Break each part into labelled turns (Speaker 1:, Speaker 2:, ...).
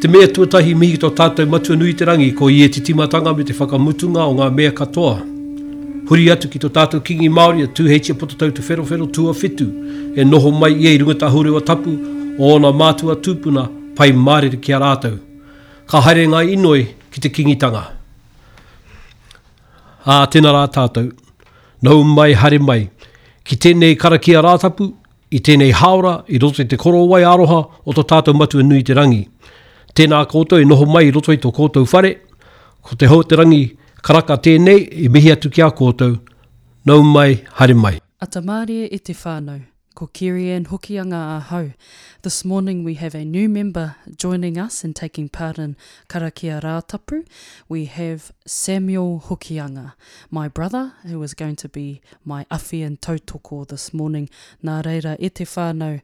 Speaker 1: Te mea tuatahi, mihi ki tō tātou Matua nui i te rangi, ko ia te timatanga me te whakamutunga o ngā mea katoa. Huri atu ki tō tātou Kingi Māori a Tūheitia Potatau Te Wherowhero Tuawhitu, e noho mai ia i runga te ahurewa tapu o ōna mātua tūpuna pai mārire ki a rātou. Ka haere ngā inoi ki te Kingitanga. Ā, tēnā rā tātou. Nau mai, haere mai. Ki tēnei karakia Rātapu, i tēnei hāora i roto i te korowai aroha o to tātou Matua nui te rangi. Tēnā koutou e noho mai i roto i to koutou whare, ko Te Houterangi Karaka tēnei i mihi atu ki a koutou, nau mai, haere mai.
Speaker 2: Ata marie e te whanau. Ko Kerri-Anne Hokianga ahau. This morning we have a new member joining us and taking part in Karakia Rātapu. We have Samuel Hokianga. My brother, who was going to be my awhi and tautoko this morning, nā reira e te whānau,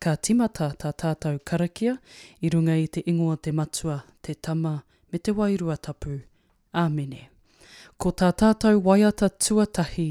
Speaker 2: ka tīmata tā tātou karakia i runga i te ingoa te Matua, te Tama, me te Wairua Tapu. Āmine. Ko tā tātou waiata tuatahi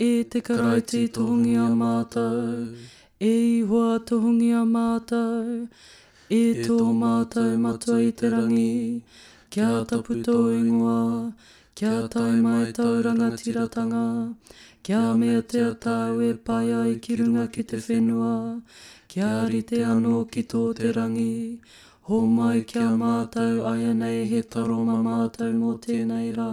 Speaker 2: E te Karaiti tohungia mātou, e Ihoa tohungia mātou, e tō mātou Matua i te Rangi, kia tapu tō ingoa, kia tae mai tōu rangatiratanga, kia meatia tāu e pai ai ki runga ki te whenua, kia rite anō ki tō te rangi. Hōmai ki a mātou, āianei he taro mā mātou mō tēnei rā.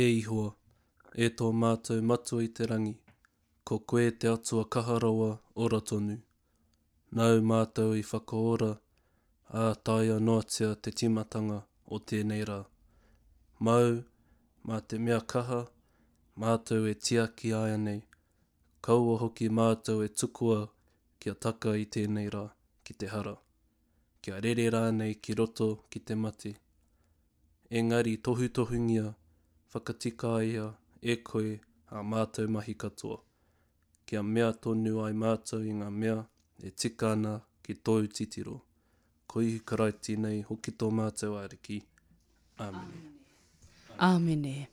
Speaker 2: E
Speaker 3: Ihoa, e tō mātou Matua i te Rangi, ko koe te Atua kaha rawa ora tonu. Nāu mātou i whakaora, ā taea noatia te tīmatanga o tēnei rā. Māu, mā te mea kaha, mātou e tiaki āianei, kaua hoki mātou e tukua kia taka i tēnei rā ki te hara, kia rere rānei ki roto ki te mate. engari tohutohungia, whakatikaia e koe ā mātou mahi katoa, kia mea tonu ai mātou i ngā mea e tika ana ki tōu titiro, ko Ihu Karaiti nei hoki tō mātou Ariki.
Speaker 2: Āmene. Āmene. Āmene.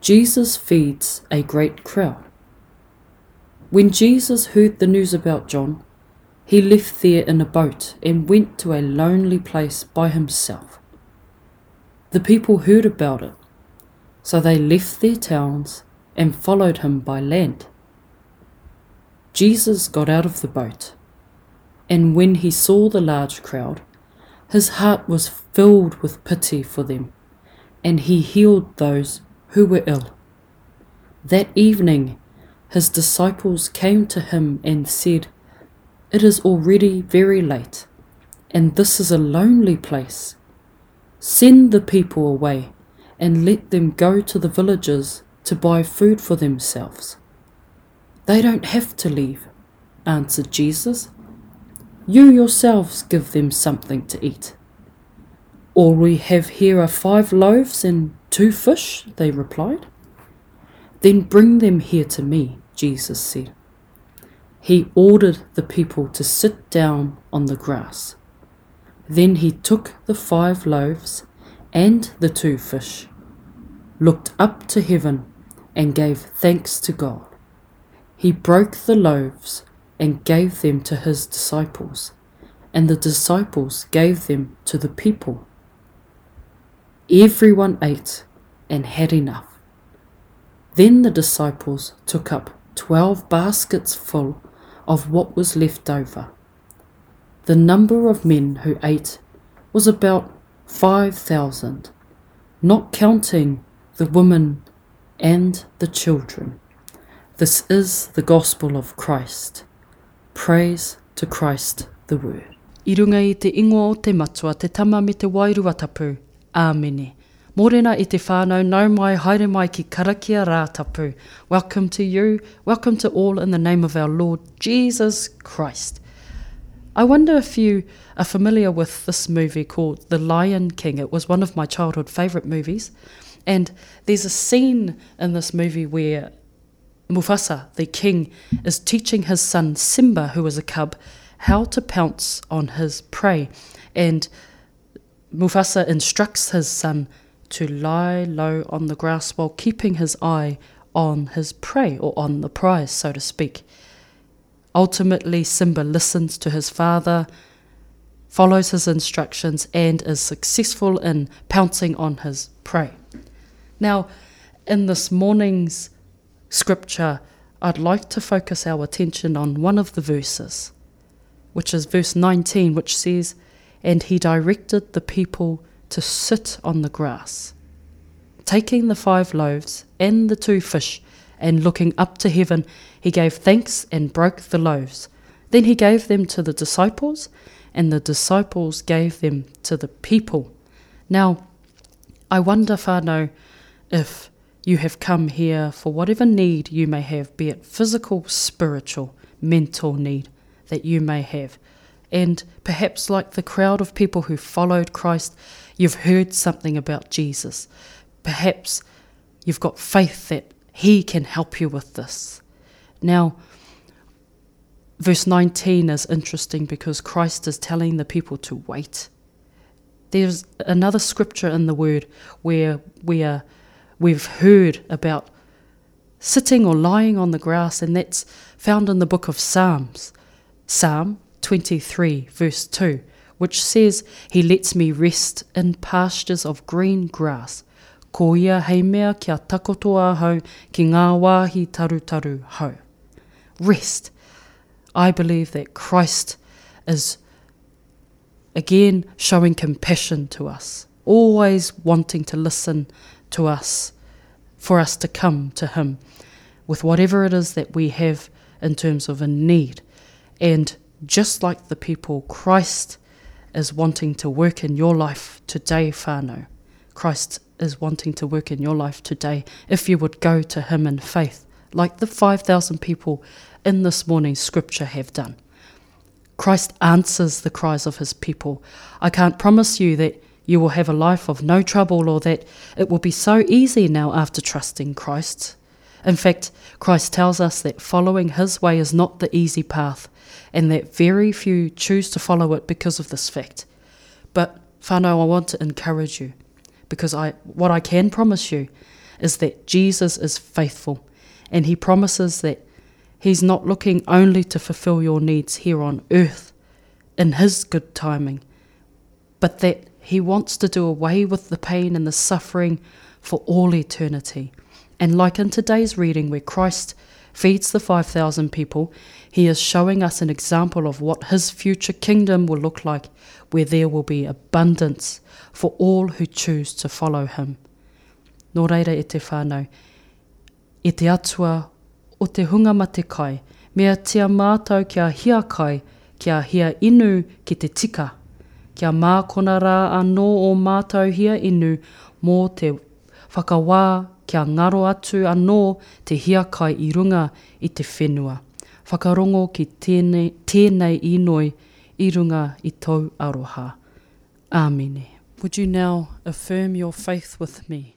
Speaker 2: Jesus feeds a great crowd. When Jesus heard the news about John, he left there in a boat and went to a lonely place by himself. The people heard about it, so they left their towns and followed him by land. Jesus got out of the boat, and when he saw the large crowd, his heart was filled with pity for them, and he healed those who were ill. That evening, his disciples came to him and said, It is already very late, and this is a lonely place. Send the people away, and let them go to the villages to buy food for themselves. They don't have to leave, answered Jesus. You yourselves give them something to eat. All we have here are five loaves and two fish, they replied. Then bring them here to me, Jesus said. He ordered the people to sit down on the grass. Then he took the five loaves and the two fish, looked up to heaven, and gave thanks to God. He broke the loaves and gave them to his disciples, and the disciples gave them to the people. Everyone ate and had enough. Then the disciples took up twelve baskets full of what was left over. The number of men who ate was about five thousand, not counting the women and the children. This is the Gospel of Christ. Praise to Christ the Word. I runga i te ingoa o te Matua, te Tama me te Wairua Tapu. Āmene. Morena i te whānau, nau mai, haere mai ki karakia rā tapu. Welcome to you, welcome to all in the name of our Lord Jesus Christ. I wonder if you are familiar with this movie called The Lion King. It was one of my childhood favourite movies. And there's a scene in this movie where Mufasa, the king, is teaching his son Simba, who is a cub, how to pounce on his prey. And Mufasa instructs his son to lie low on the grass while keeping his eye on his prey or on the prize, so to speak. Ultimately, Simba listens to his father, follows his instructions, and is successful in pouncing on his prey. Now, in this morning's scripture, I'd like to focus our attention on one of the verses, which is verse 19, which says, And he directed the people to sit on the grass. Taking the five loaves and the two fish, and looking up to heaven, he gave thanks and broke the loaves. Then he gave them to the disciples, and the disciples gave them to the people. Now, I wonder, Fano, if you have come here for whatever need you may have, be it physical, spiritual, mental need that you may have. And perhaps, like the crowd of people who followed Christ, you've heard something about Jesus. Perhaps you've got faith that He can help you with this. Now, verse 19 is interesting because Christ is telling the people to wait. There's another scripture in the Word where we are we've heard about sitting or lying on the grass, and that's found in the book of Psalms, Psalm 23, verse 2, which says, He lets me rest in pastures of green grass. Ko ia hei mea kia takoto ahau ki ngā wāhi taru taru hau. Rest. I believe that Christ is again showing compassion to us, always wanting to listen to us, for us to come to Him with whatever it is that we have in terms of a need. And just like the people, Christ is wanting to work in your life today, Fano. Christ is wanting to work in your life today if you would go to Him in faith, like the 5,000 people in this morning's scripture have done. Christ answers the cries of His people. I can't promise you that you will have a life of no trouble, or that it will be so easy now after trusting Christ. In fact, Christ tells us that following his way is not the easy path, and that very few choose to follow it because of this fact. But, Fano, I want to encourage you, because I, what I can promise you is that Jesus is faithful, and he promises that he's not looking only to fulfill your needs here on earth in his good timing, but that He wants to do away with the pain and the suffering for all eternity. And like in today's reading, where Christ feeds the 5,000 people, he is showing us an example of what his future kingdom will look like, where there will be abundance for all who choose to follow him. Nō reira e te whānau, E te Atua o te hunga matekai, meatia mātou kia hiakai, kia hia inu ki te tika, kia mākona rā anō ō mātou hia inu mō te whakawā kia ngaro atu anō te hiakai i runga i te whenua. Whakarongo ki tēnei, tēnei inoi i runga i tōu aroha. Āmine. Would you now affirm your faith with me?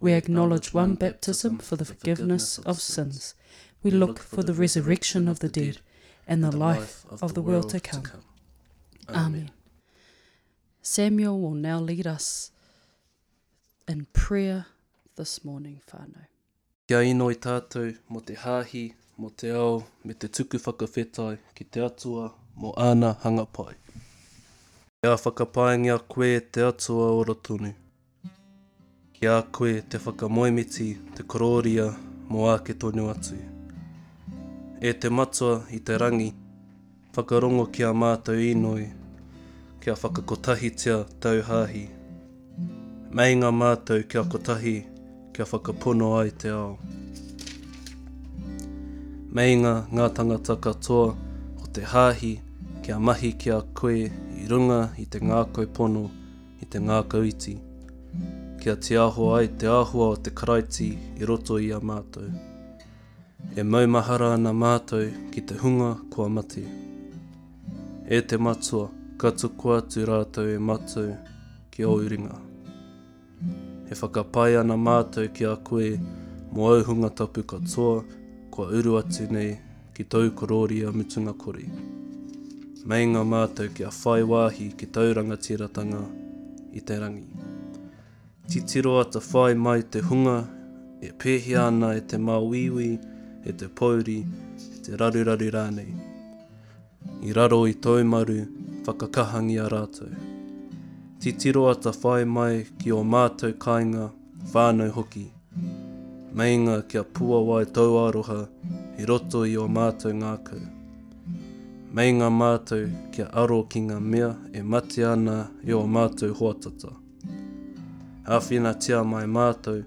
Speaker 2: We acknowledge one baptism for the forgiveness of sins. We look for the resurrection of the dead and the life of the world to come. Amen. Samuel will now lead us in prayer this morning, Father.
Speaker 3: Kia inoi tātou mō te Hāhi, mō te Ao, me te tuku whakawhetai ki te Atua mō Āna hanga pai. Kia whakapaengia koe te Atua o roto tonu. Ki a koe te whakamoemiti te korōria mō āke tonu atu. E te Matua i te Rangi, Whakarongo ki a mātou inoi, kia whakakotahitia tau hāhi. Meinga mātou kia kotahi kia whakapono ai te ao. Meinga ngā tangata katoa o te hāhi kia mahi ki a koe i runga i te ngākau pono, i te ngākau iti, kia tiaho ai te āhua o te Karaiti i roto i a mātou. E maumahara ana mātou ki te hunga kua mate. E te Matua, ka tukua atu rātou e matou ki ōu ringa. E whakapae ana mātou ki a koe mō ōu hunga tapu katoa kua uru atu nei ki tōu korōria mutunga kore. Meinga mātou kia whai wāhi ki tōu rangatiratanga i te rangi. Titiro atawhai mai te hunga e pēhia ana e te māuiui, e te pōuri, e te raruraru rānei. I raro i tōu maru, whakakahangia rātou. Titiro atawhai mai ki ō mātou kāinga, whānau hoki. Meinga kia puawai tōu aroha i roto i ō mātou ngākau. Meinga mātou kia aro ki ngā mea e mate ana e ō mātou hoa tata. Āwhinatia mai mātou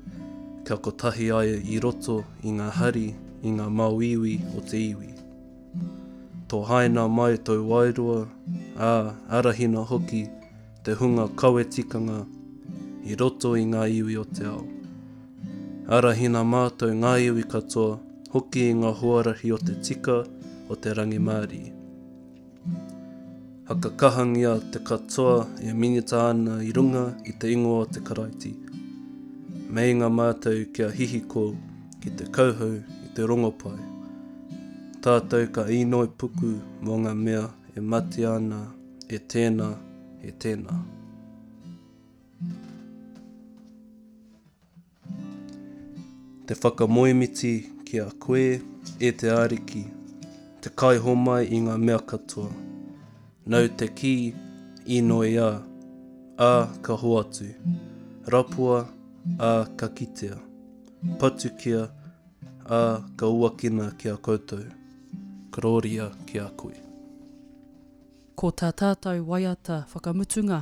Speaker 3: kia kotahi ai i roto i ngā hari, i ngā māuiui o te iwi. Tohaina mai tōu wairua, ā, arahina hoki te hunga kawe tikanga i roto i ngā iwi o te ao. Arahina mātou ngā iwi katoa hoki i ngā huarahi o te tika o te rangimārie. Hakakahangia te katoa e minita ana i runga i te ingoa o te Karaiti. Meinga mātou kia hihiko ki te kauhau i te rongopai. Tātou ka inoi puku mō ngā mea e mate ana e tēnā, e tēnā. Te whakamoemiti ki a koe, e te Ariki, te kaiho mai i ngā mea katoa. Nau te kī, Īnoiā, ā, ka hoatu. Rapua, ā, ka kitea. Patukia, ā, ka uakina ki a koutou. Kororia ki a koe.
Speaker 2: Ko tā tātou waiata whakamutunga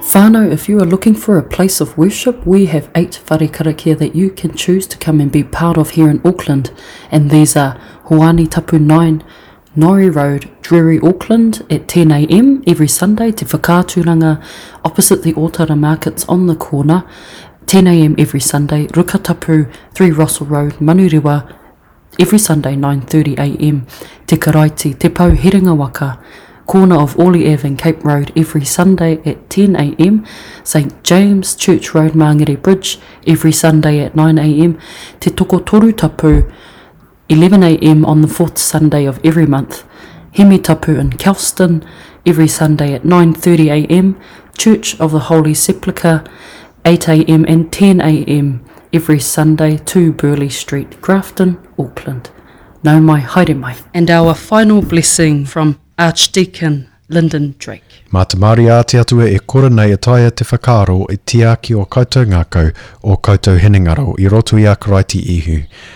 Speaker 2: Whānau, if you are looking for a place of worship, we have eight wharekarakia that you can choose to come and be part of here in Auckland. And these are Huani Tapu 9, Nori Road, Drury, Auckland at 10am every Sunday, Te Whakaaturanga opposite the Ōtara Markets on the corner, 10am every Sunday, Rukatapu 3 Russell Road, Manurewa, every Sunday 9.30am, Te Karaiti, Te Pau Heringa Waka, corner of Orley Avenue and Cape Road every Sunday at 10am, St James Church Road Mangere Bridge every Sunday at 9am, Te Toko Toru Tapu 11am on the fourth Sunday of every month, Hemi Tapu in Kelston every Sunday at 9.30am, Church of the Holy Sepulchre 8 am and 10 am every Sunday to Burleigh Street, Grafton, Auckland. Nau mai, haere mai. And our final blessing from Archdeacon Lyndon Drake.
Speaker 4: Mā te Māori a te Atua e kora nei e taea te whakaaro e tiaki o koutou ngakau, o koutou hinengaro i roto i a Karaiti Ihu.